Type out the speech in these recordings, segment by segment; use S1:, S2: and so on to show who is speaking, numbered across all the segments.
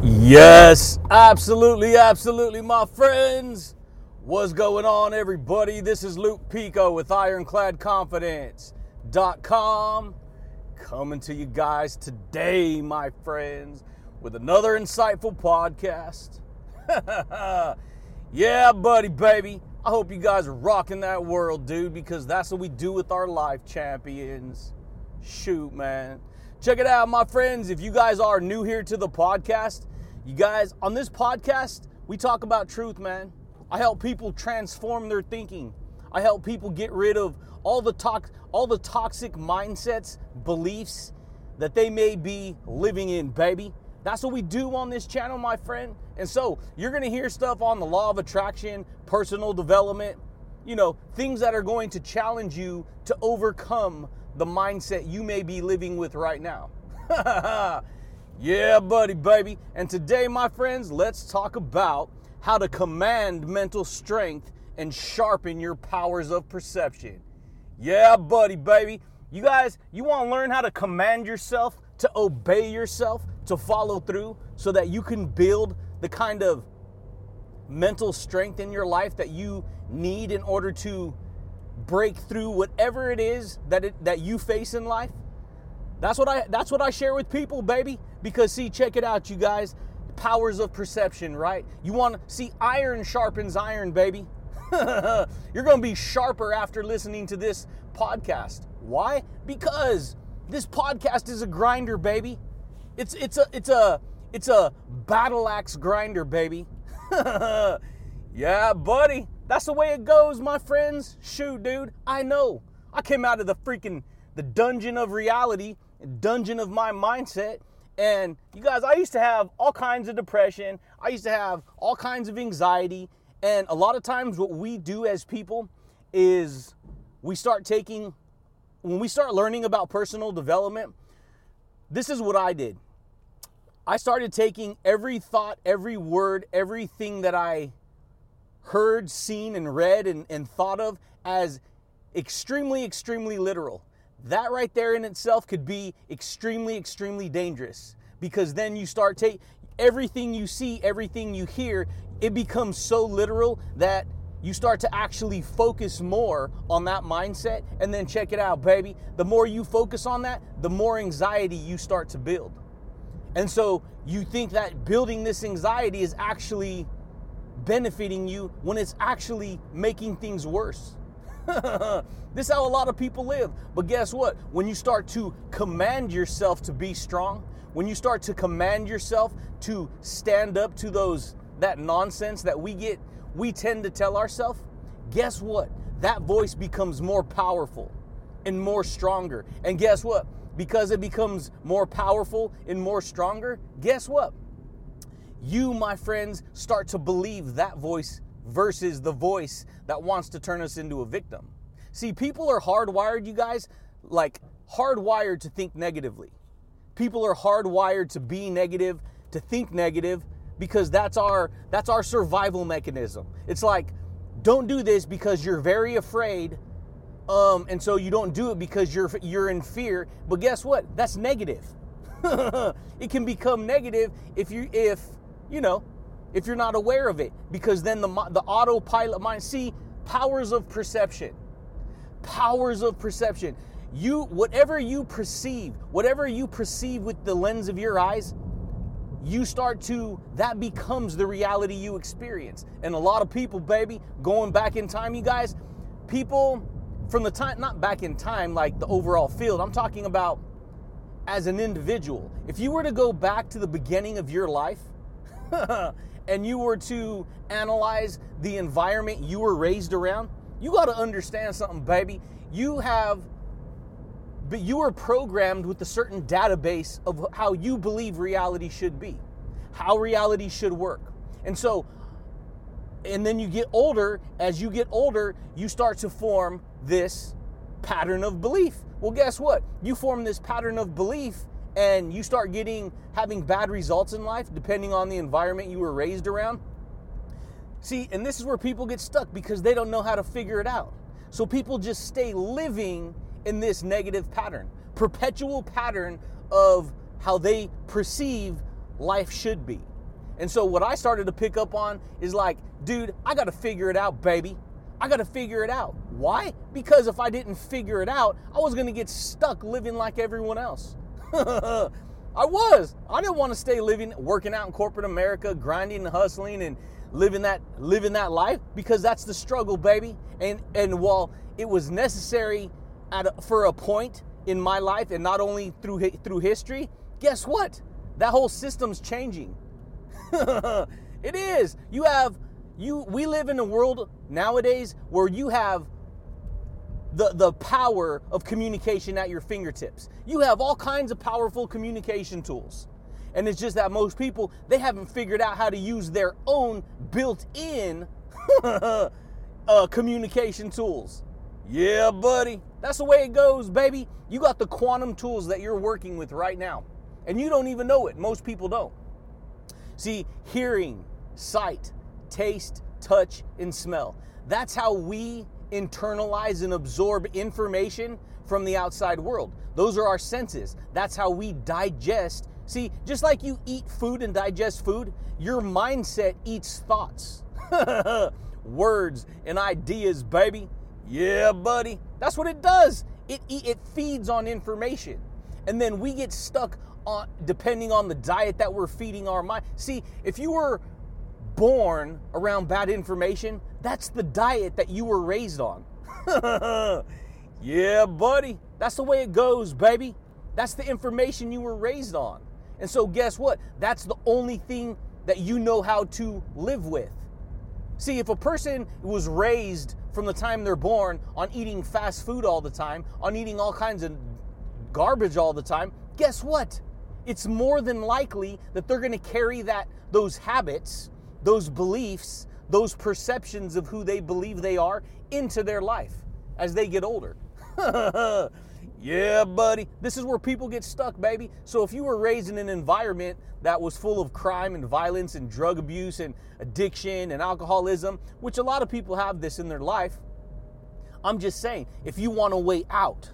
S1: Yes, absolutely, absolutely, my friends. What's going on, everybody? This is Luke Pico with IroncladConfidence.com coming to you guys today, my friends, with another insightful podcast. yeah, buddy, baby. I hope you guys are rocking that world, dude, because that's what we do with our life champions. Shoot, man. Check it out, my friends. If you guys are new here to the podcast, you guys, on this podcast, we talk about truth, man. I help people transform their thinking. I help people get rid of all the talk, all the toxic mindsets, beliefs that they may be living in, baby. That's what we do on this channel, my friend. And so, you're going to hear stuff on the law of attraction, personal development, you know, things that are going to challenge you to overcome the mindset you may be living with right now. yeah, buddy, baby. And today, my friends, let's talk about how to command mental strength and sharpen your powers of perception. Yeah, buddy, baby. You guys, you want to learn how to command yourself, to obey yourself, to follow through so that you can build the kind of mental strength in your life that you need in order to break through whatever it is that it, that you face in life. That's what I that's what I share with people, baby. Because see, check it out, you guys. Powers of perception, right? You want to see iron sharpens iron, baby. You're going to be sharper after listening to this podcast. Why? Because this podcast is a grinder, baby. It's it's a it's a it's a battle axe grinder, baby. yeah, buddy. That's the way it goes, my friends. Shoot, dude. I know. I came out of the freaking the dungeon of reality, dungeon of my mindset. And you guys, I used to have all kinds of depression. I used to have all kinds of anxiety. And a lot of times, what we do as people is we start taking, when we start learning about personal development, this is what I did. I started taking every thought, every word, everything that I heard, seen, and read and, and thought of as extremely, extremely literal. That right there in itself could be extremely, extremely dangerous because then you start take everything you see, everything you hear, it becomes so literal that you start to actually focus more on that mindset and then check it out, baby. The more you focus on that, the more anxiety you start to build. And so you think that building this anxiety is actually benefiting you when it's actually making things worse. this is how a lot of people live. But guess what? When you start to command yourself to be strong, when you start to command yourself to stand up to those that nonsense that we get we tend to tell ourselves, guess what? That voice becomes more powerful and more stronger. And guess what? Because it becomes more powerful and more stronger, guess what? You, my friends, start to believe that voice versus the voice that wants to turn us into a victim. See, people are hardwired, you guys, like hardwired to think negatively. People are hardwired to be negative, to think negative because that's our that's our survival mechanism. It's like don't do this because you're very afraid um, and so you don't do it because you're you're in fear. But guess what? That's negative. it can become negative if you if you know if you're not aware of it because then the the autopilot mind see powers of perception powers of perception. You whatever you perceive whatever you perceive with the lens of your eyes you start to that becomes the reality you experience. And a lot of people baby going back in time you guys people from the time not back in time like the overall field i'm talking about as an individual. If you were to go back to the beginning of your life and you were to analyze the environment you were raised around, you got to understand something, baby. You have, but you were programmed with a certain database of how you believe reality should be, how reality should work. And so, and then you get older, as you get older, you start to form this pattern of belief. Well, guess what? You form this pattern of belief and you start getting having bad results in life depending on the environment you were raised around. See, and this is where people get stuck because they don't know how to figure it out. So people just stay living in this negative pattern, perpetual pattern of how they perceive life should be. And so what I started to pick up on is like, dude, I got to figure it out, baby. I got to figure it out. Why? Because if I didn't figure it out, I was to get stuck living like everyone else. I was. I didn't want to stay living, working out in corporate America, grinding and hustling and living that living that life because that's the struggle, baby. And and while it was necessary at a, for a point in my life, and not only through through history, guess what? That whole system's changing. it is. You have you. We live in a world nowadays where you have the, the power of communication at your fingertips. You have all kinds of powerful communication tools. And it's just that most people, they haven't figured out how to use their own built in uh, communication tools. Yeah, buddy. That's the way it goes, baby. You got the quantum tools that you're working with right now. And you don't even know it. Most people don't. See, hearing, sight, taste, touch, and smell. That's how we internalize and absorb information from the outside world. Those are our senses. That's how we digest. See, just like you eat food and digest food, your mindset eats thoughts, words, and ideas, baby. Yeah, buddy. That's what it does. It, it feeds on information. And then we get stuck on, depending on the diet that we're feeding our mind. See, if you were born around bad information, that's the diet that you were raised on. yeah, buddy. That's the way it goes, baby. That's the information you were raised on. And so, guess what? That's the only thing that you know how to live with. See, if a person was raised from the time they're born on eating fast food all the time, on eating all kinds of garbage all the time, guess what? It's more than likely that they're going to carry that those habits those beliefs, those perceptions of who they believe they are into their life as they get older. yeah, buddy. This is where people get stuck, baby. So if you were raised in an environment that was full of crime and violence and drug abuse and addiction and alcoholism, which a lot of people have this in their life, I'm just saying, if you want a way out,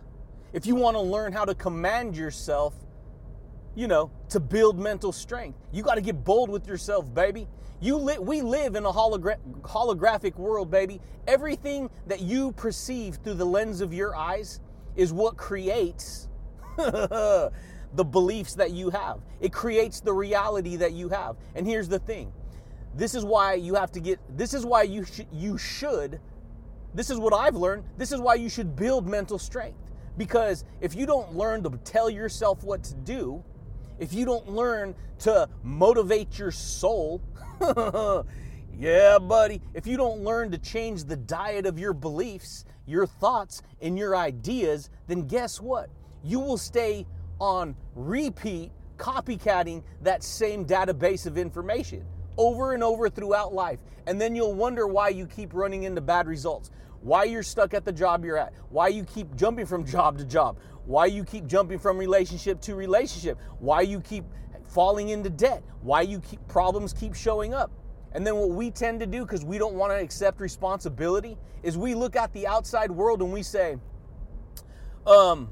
S1: if you want to learn how to command yourself, you know, to build mental strength, you got to get bold with yourself, baby. You li- we live in a hologra- holographic world, baby. Everything that you perceive through the lens of your eyes is what creates the beliefs that you have. It creates the reality that you have. And here's the thing. This is why you have to get this is why you should you should this is what I've learned. This is why you should build mental strength. Because if you don't learn to tell yourself what to do, if you don't learn to motivate your soul, yeah, buddy, if you don't learn to change the diet of your beliefs, your thoughts, and your ideas, then guess what? You will stay on repeat copycatting that same database of information over and over throughout life. And then you'll wonder why you keep running into bad results, why you're stuck at the job you're at, why you keep jumping from job to job, why you keep jumping from relationship to relationship, why you keep falling into debt, why you keep problems keep showing up. And then what we tend to do because we don't want to accept responsibility is we look at the outside world and we say, um,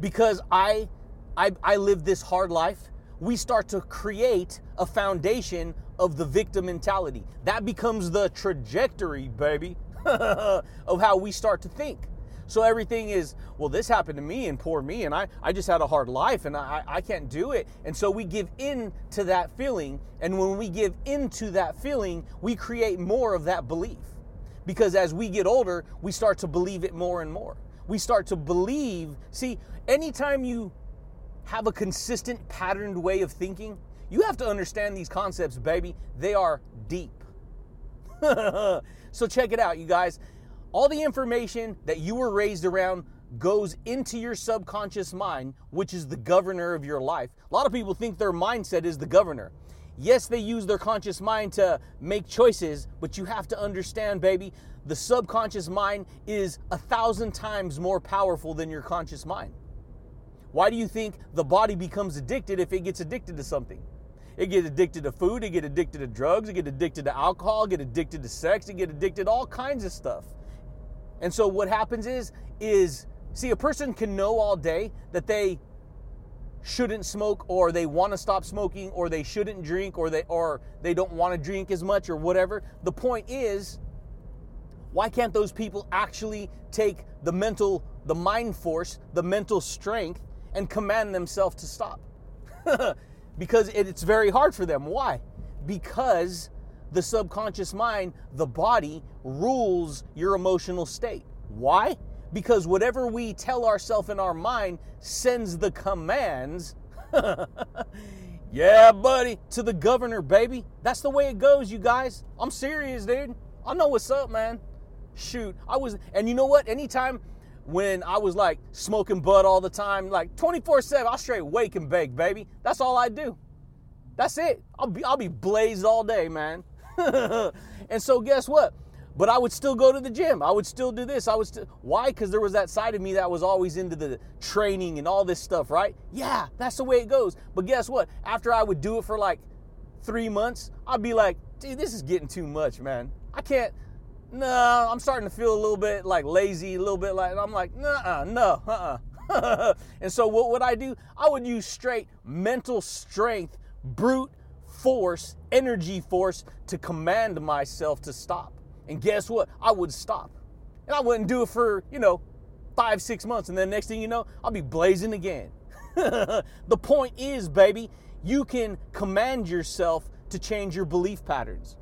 S1: because I, I, I live this hard life, we start to create a foundation of the victim mentality. That becomes the trajectory, baby, of how we start to think. So everything is, well, this happened to me and poor me, and I, I just had a hard life and I, I can't do it. And so we give in to that feeling. And when we give into that feeling, we create more of that belief. Because as we get older, we start to believe it more and more. We start to believe, see, anytime you have a consistent patterned way of thinking, you have to understand these concepts, baby. They are deep. so check it out, you guys. All the information that you were raised around goes into your subconscious mind, which is the governor of your life. A lot of people think their mindset is the governor. Yes, they use their conscious mind to make choices, but you have to understand, baby, the subconscious mind is a thousand times more powerful than your conscious mind. Why do you think the body becomes addicted if it gets addicted to something? It get addicted to food, it get addicted to drugs, it get addicted to alcohol, get addicted to sex, it get addicted to all kinds of stuff. And so what happens is is see a person can know all day that they shouldn't smoke or they want to stop smoking or they shouldn't drink or they or they don't want to drink as much or whatever. The point is why can't those people actually take the mental the mind force, the mental strength and command themselves to stop? because it's very hard for them. Why? Because the subconscious mind, the body rules your emotional state. Why? Because whatever we tell ourselves in our mind sends the commands. yeah, buddy, to the governor, baby. That's the way it goes, you guys. I'm serious, dude. I know what's up, man. Shoot, I was, and you know what? Anytime when I was like smoking bud all the time, like 24 7, I straight wake and bake, baby. That's all I do. That's it. I'll be, I'll be blazed all day, man. and so guess what? But I would still go to the gym. I would still do this. I would still why? Because there was that side of me that was always into the training and all this stuff, right? Yeah, that's the way it goes. But guess what? After I would do it for like three months, I'd be like, dude, this is getting too much, man. I can't. No, I'm starting to feel a little bit like lazy, a little bit like I'm like, nah, no, uh-uh. and so what would I do? I would use straight mental strength, brute force, energy force to command myself to stop. And guess what? I would stop. And I wouldn't do it for, you know, five, six months. And then next thing you know, I'll be blazing again. the point is, baby, you can command yourself to change your belief patterns.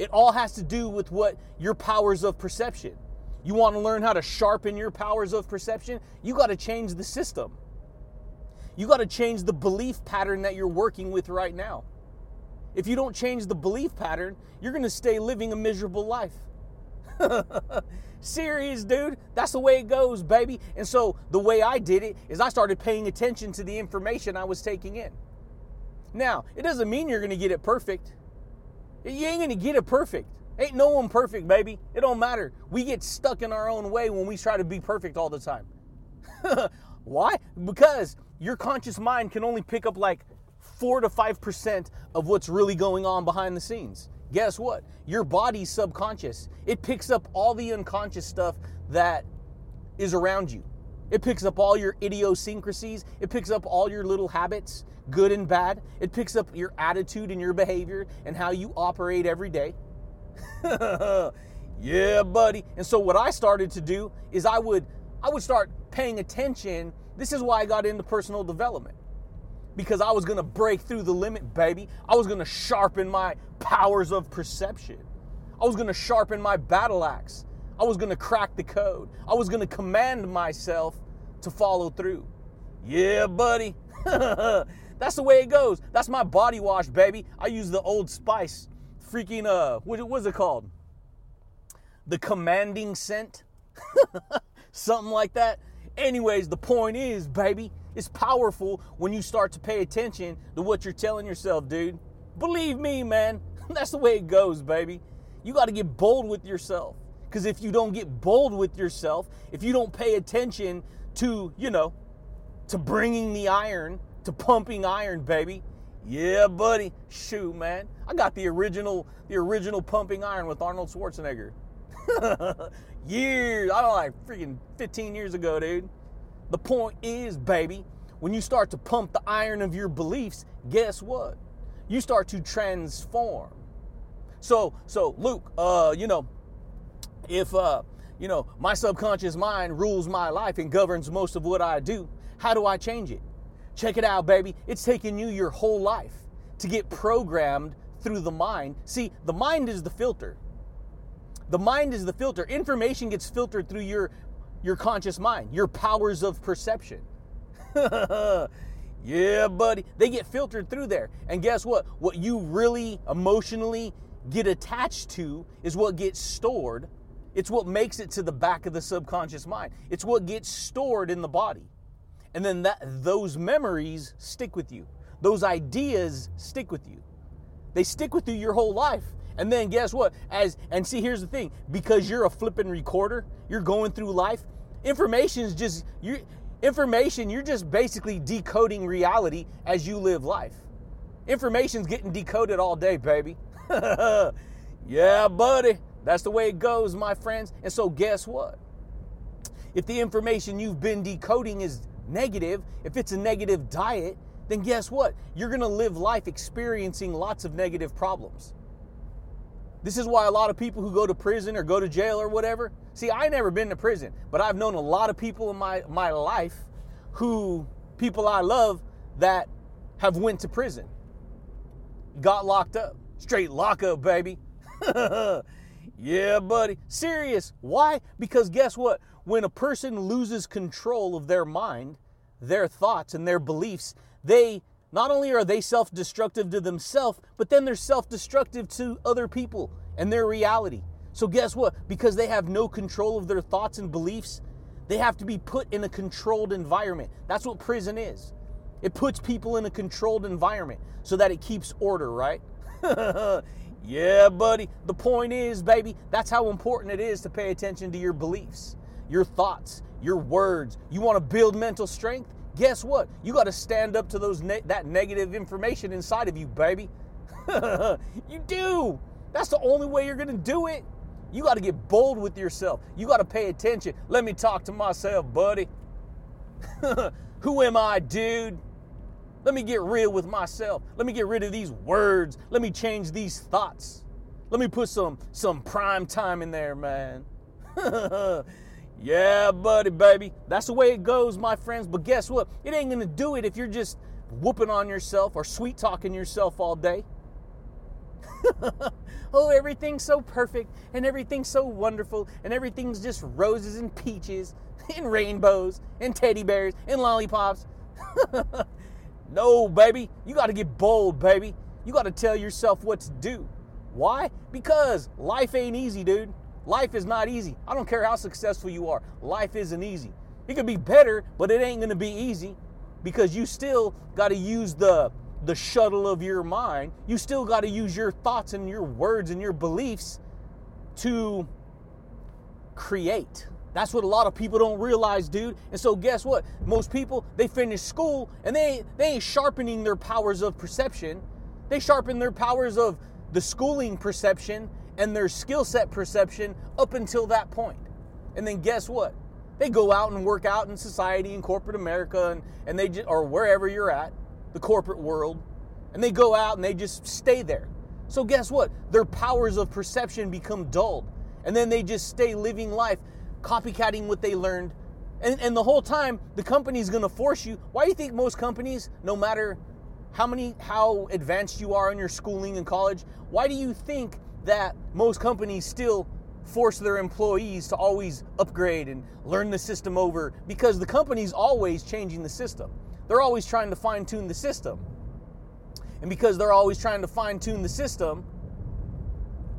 S1: It all has to do with what your powers of perception. You want to learn how to sharpen your powers of perception? You got to change the system. You got to change the belief pattern that you're working with right now. If you don't change the belief pattern, you're going to stay living a miserable life. Serious, dude. That's the way it goes, baby. And so the way I did it is I started paying attention to the information I was taking in. Now, it doesn't mean you're going to get it perfect. You ain't to get it perfect. Ain't no one perfect, baby. It don't matter. We get stuck in our own way when we try to be perfect all the time. Why? Because your conscious mind can only pick up like 4 to 5% of what's really going on behind the scenes. Guess what? Your body's subconscious. It picks up all the unconscious stuff that is around you. It picks up all your idiosyncrasies. It picks up all your little habits, good and bad. It picks up your attitude and your behavior and how you operate every day. yeah, buddy. And so what I started to do is I would I would start paying attention. This is why I got into personal development because I was going to break through the limit, baby. I was going to sharpen my powers of perception. I was going to sharpen my battle axe. I was going to crack the code. I was going to command myself to follow through. Yeah, buddy. That's the way it goes. That's my body wash, baby. I use the Old Spice. Freaking, uh, what, was it called? The commanding scent? Something like that. Anyways, the point is, baby, it's powerful when you start to pay attention to what you're telling yourself, dude. Believe me, man. That's the way it goes, baby. You got to get bold with yourself. Because if you don't get bold with yourself, if you don't pay attention to, you know, to bringing the iron, to pumping iron, baby. Yeah, buddy. Shoot, man. I got the original, the original pumping iron with Arnold Schwarzenegger. years, I don't know, like freaking 15 years ago, dude. The point is, baby, when you start to pump the iron of your beliefs, guess what? You start to transform. So, so Luke, uh, you know, if uh, you know, my subconscious mind rules my life and governs most of what I do, how do I change it? Check it out, baby. It's taken you your whole life to get programmed through the mind. See, the mind is the filter. The mind is the filter. Information gets filtered through your your conscious mind, your powers of perception. yeah, buddy. They get filtered through there. And guess what? What you really emotionally get attached to is what gets stored. It's what makes it to the back of the subconscious mind. It's what gets stored in the body. And then that those memories stick with you. Those ideas stick with you. They stick with you your whole life. And then guess what? As and see, here's the thing: because you're a flipping recorder, you're going through life. Information is just you. Information, you're just basically decoding reality as you live life. Information's getting decoded all day, baby. yeah, buddy. That's the way it goes, my friends. And so, guess what? If the information you've been decoding is negative, if it's a negative diet, then guess what? You're going to live life experiencing lots of negative problems. This is why a lot of people who go to prison or go to jail or whatever. See, I never been to prison, but I've known a lot of people in my my life who people I love that have went to prison. Got locked up. Straight lockup, baby. yeah, buddy. Serious. Why? Because guess what? When a person loses control of their mind, their thoughts and their beliefs, they not only are they self destructive to themselves, but then they're self destructive to other people and their reality. So, guess what? Because they have no control of their thoughts and beliefs, they have to be put in a controlled environment. That's what prison is. It puts people in a controlled environment so that it keeps order, right? yeah, buddy. The point is, baby, that's how important it is to pay attention to your beliefs, your thoughts, your words. You want to build mental strength? guess what? You got to stand up to those ne- that negative information inside of you, baby. you do. That's the only way you're going to do it. You got to get bold with yourself. You got to pay attention. Let me talk to myself, buddy. Who am I, dude? Let me get real with myself. Let me get rid of these words. Let me change these thoughts. Let me put some some prime time in there, man. Yeah, buddy, baby. That's the way it goes, my friends. But guess what? It ain't gonna do it if you're just whooping on yourself or sweet talking yourself all day. oh, everything's so perfect and everything's so wonderful and everything's just roses and peaches and rainbows and teddy bears and lollipops. no, baby. You got to get bold, baby. You got to tell yourself what to do. Why? Because life ain't easy, dude. Life is not easy. I don't care how successful you are. Life isn't easy. It could be better, but it ain't to be easy because you still got to use the the shuttle of your mind. You still got to use your thoughts and your words and your beliefs to create. That's what a lot of people don't realize, dude. And so guess what? Most people they finish school and they they ain't sharpening their powers of perception. They sharpen their powers of the schooling perception and their skill set perception up until that point. And then guess what? They go out and work out in society in corporate America and, and they just, or wherever you're at, the corporate world, and they go out and they just stay there. So guess what? Their powers of perception become dulled. And then they just stay living life, copycatting what they learned. And, and the whole time, the company's gonna force you. Why do you think most companies, no matter how many how advanced you are in your schooling in college, why do you think that most companies still force their employees to always upgrade and learn the system over because the company's always changing the system. They're always trying to fine tune the system. And because they're always trying to fine tune the system,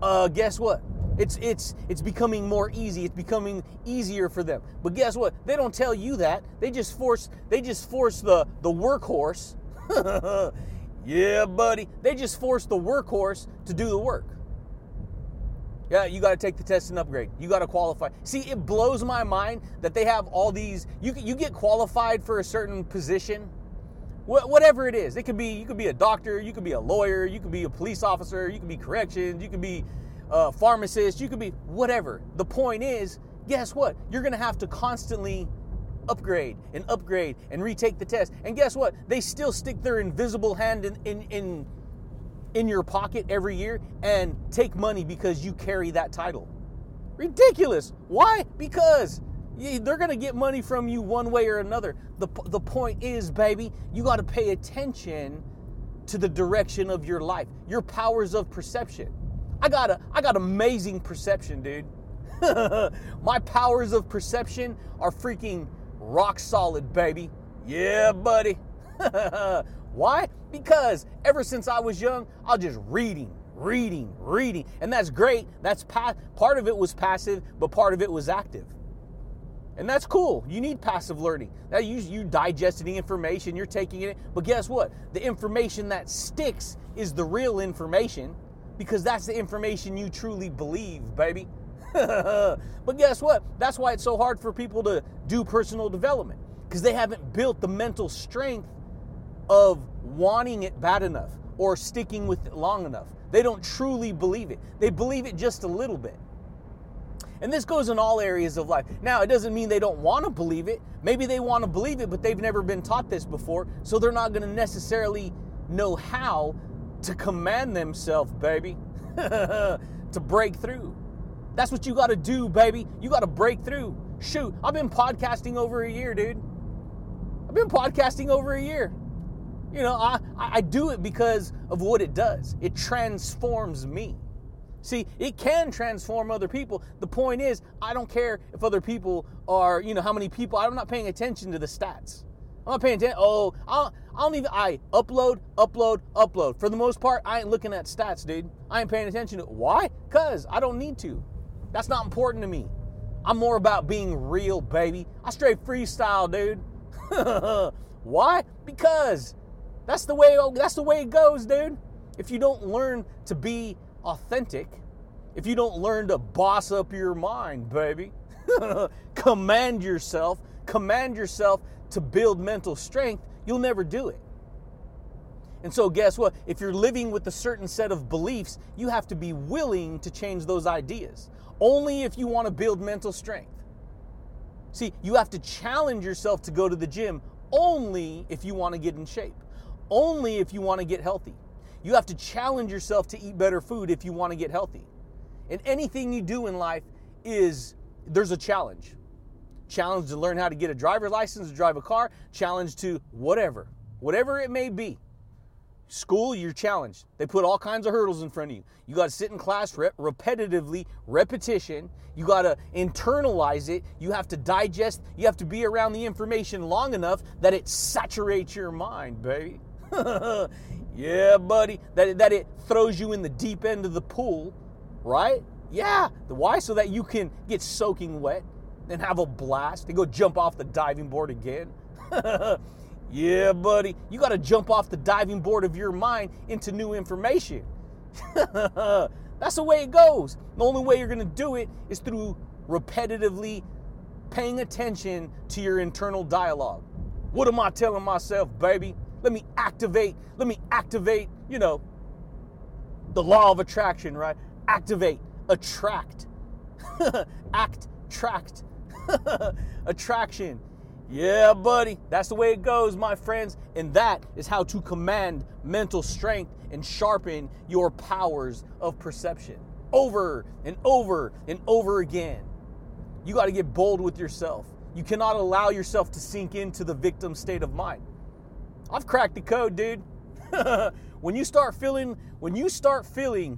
S1: uh, guess what? It's it's it's becoming more easy. It's becoming easier for them. But guess what? They don't tell you that. They just force they just force the the workhorse. yeah, buddy. They just force the workhorse to do the work. Yeah, you got to take the test and upgrade. You got to qualify. See, it blows my mind that they have all these. You you get qualified for a certain position, wh- whatever it is. It could be you could be a doctor, you could be a lawyer, you could be a police officer, you could be corrections, you could be a pharmacist, you could be whatever. The point is, guess what? You're gonna have to constantly upgrade and upgrade and retake the test. And guess what? They still stick their invisible hand in in, in in your pocket every year and take money because you carry that title. Ridiculous. Why? Because they're going to get money from you one way or another. The, the point is, baby, you got to pay attention to the direction of your life, your powers of perception. I got a, I got amazing perception, dude. My powers of perception are freaking rock solid, baby. Yeah, buddy. Why? Because ever since I was young, I was just reading, reading, reading. And that's great. That's pa- part of it was passive, but part of it was active. And that's cool. You need passive learning. That you you digesting information, you're taking it. But guess what? The information that sticks is the real information because that's the information you truly believe, baby. but guess what? That's why it's so hard for people to do personal development because they haven't built the mental strength of wanting it bad enough or sticking with it long enough. They don't truly believe it. They believe it just a little bit. And this goes in all areas of life. Now, it doesn't mean they don't want to believe it. Maybe they want to believe it, but they've never been taught this before, so they're not going to necessarily know how to command themselves, baby, to break through. That's what you got to do, baby. You got to break through. Shoot, I've been podcasting over a year, dude. I've been podcasting over a year. You know, I, I do it because of what it does. It transforms me. See, it can transform other people. The point is, I don't care if other people are, you know, how many people. I'm not paying attention to the stats. I'm not paying attention. Oh, I'll, I don't even. I upload, upload, upload. For the most part, I ain't looking at stats, dude. I ain't paying attention to. Why? Cause I don't need to. That's not important to me. I'm more about being real, baby. I straight freestyle, dude. Why? Because that's the way. That's the way it goes, dude. If you don't learn to be authentic, if you don't learn to boss up your mind, baby, command yourself, command yourself to build mental strength, you'll never do it. And so, guess what? If you're living with a certain set of beliefs, you have to be willing to change those ideas. Only if you want to build mental strength. See, you have to challenge yourself to go to the gym only if you want to get in shape, only if you want to get healthy. You have to challenge yourself to eat better food if you want to get healthy. And anything you do in life is there's a challenge. Challenge to learn how to get a driver's license to drive a car, challenge to whatever, whatever it may be. School, you're challenged. They put all kinds of hurdles in front of you. You got to sit in class rep- repetitively, repetition. You got to internalize it. You have to digest. You have to be around the information long enough that it saturates your mind, baby. Yeah, buddy. That, that it throws you in the deep end of the pool, right? Yeah. Why? So that you can get soaking wet and have a blast and go jump off the diving board again. yeah, buddy. You got to jump off the diving board of your mind into new information. That's the way it goes. The only way you're going to do it is through repetitively paying attention to your internal dialogue. What am I telling myself, baby? Let me activate, let me activate, you know, the law of attraction, right? Activate, attract, act, tract, attraction. Yeah, buddy, that's the way it goes, my friends. And that is how to command mental strength and sharpen your powers of perception over and over and over again. You got to get bold with yourself. You cannot allow yourself to sink into the victim state of mind. I've cracked the code, dude. when you start feeling, when you start feeling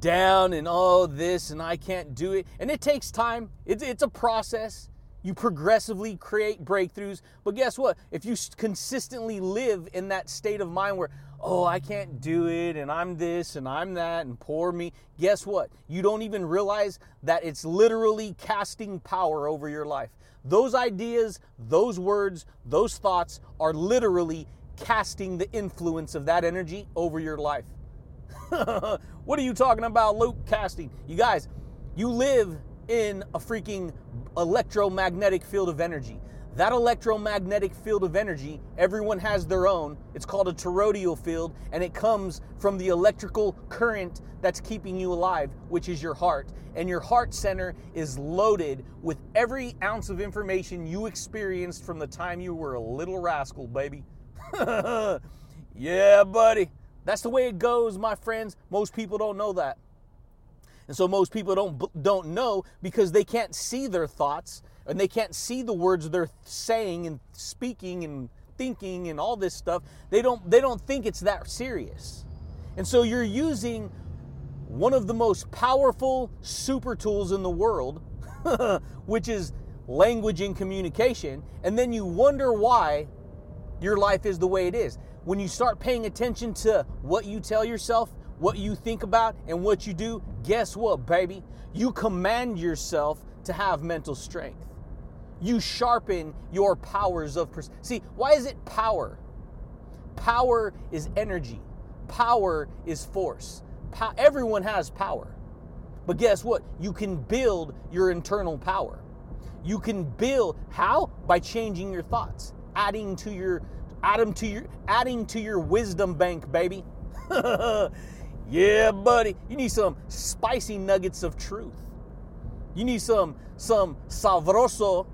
S1: down and all oh, this and I can't do it, and it takes time. It's it's a process. You progressively create breakthroughs, but guess what? If you consistently live in that state of mind where oh, I can't do it, and I'm this, and I'm that, and poor me. Guess what? You don't even realize that it's literally casting power over your life. Those ideas, those words, those thoughts are literally casting the influence of that energy over your life. what are you talking about, Luke? Casting. You guys, you live in a freaking electromagnetic field of energy. That electromagnetic field of energy, everyone has their own. It's called a toroidal field, and it comes from the electrical current that's keeping you alive, which is your heart. And your heart center is loaded with every ounce of information you experienced from the time you were a little rascal, baby. yeah, buddy. That's the way it goes, my friends. Most people don't know that. And so most people don't don't know because they can't see their thoughts and they can't see the words they're saying and speaking and thinking and all this stuff they don't they don't think it's that serious. And so you're using one of the most powerful super tools in the world which is language and communication and then you wonder why your life is the way it is. When you start paying attention to what you tell yourself what you think about and what you do guess what baby? You command yourself to have mental strength you sharpen your powers of pers- see why is it power? Power is energy. Power is force. Po- everyone has power. But guess what? You can build your internal power. You can build how? By changing your thoughts adding to your adding to your adding to your wisdom bank baby. Yeah buddy. You need some spicy nuggets of truth. You need some some sabroso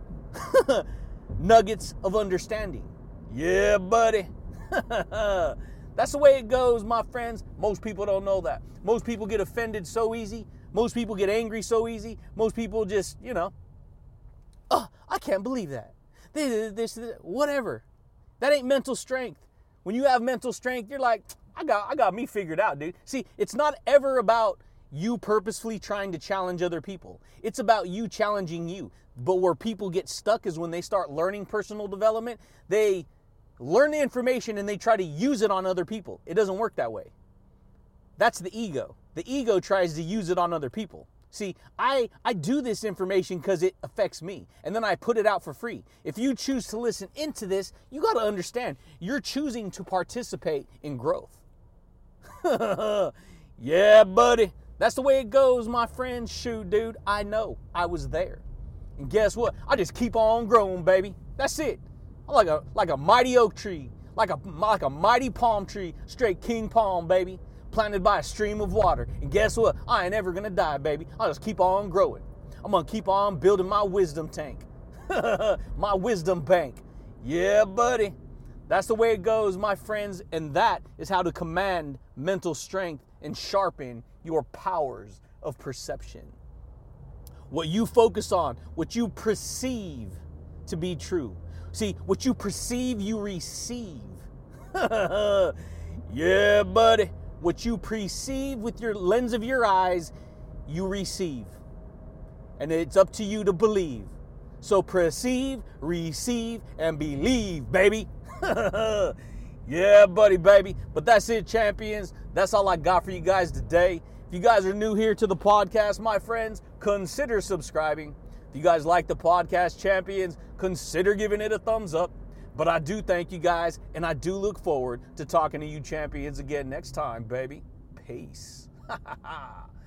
S1: nuggets of understanding. Yeah, buddy. That's the way it goes, my friends. Most people don't know that. Most people get offended so easy. Most people get angry so easy. Most people just, you know, oh, I can't believe that. This, this, this, whatever. That ain't mental strength. When you have mental strength, you're like, I got, I got me figured out, dude. See, it's not ever about you purposefully trying to challenge other people. It's about you challenging you. But where people get stuck is when they start learning personal development, they learn the information and they try to use it on other people. It doesn't work that way. That's the ego. The ego tries to use it on other people. See, I, I do this information because it affects me, and then I put it out for free. If you choose to listen into this, you got to understand you're choosing to participate in growth. yeah, buddy. That's the way it goes, my friend. Shoot, dude, I know. I was there. And guess what? I just keep on growing, baby. That's it. I'm like a like a mighty oak tree, like a like a mighty palm tree, straight king palm, baby, planted by a stream of water. And guess what? I ain't ever gonna die, baby. I'll just keep on growing. I'm gonna keep on building my wisdom tank, my wisdom bank. Yeah, buddy. That's the way it goes, my friends, and that is how to command mental strength and sharpen your powers of perception. What you focus on, what you perceive to be true. See, what you perceive, you receive. yeah, buddy. What you perceive with your lens of your eyes, you receive. And it's up to you to believe. So perceive, receive, and believe, baby. yeah, buddy, baby. But that's it, champions. That's all I got for you guys today. If you guys are new here to the podcast, my friends, consider subscribing. If you guys like the podcast, champions, consider giving it a thumbs up. But I do thank you guys, and I do look forward to talking to you champions again next time, baby. Peace.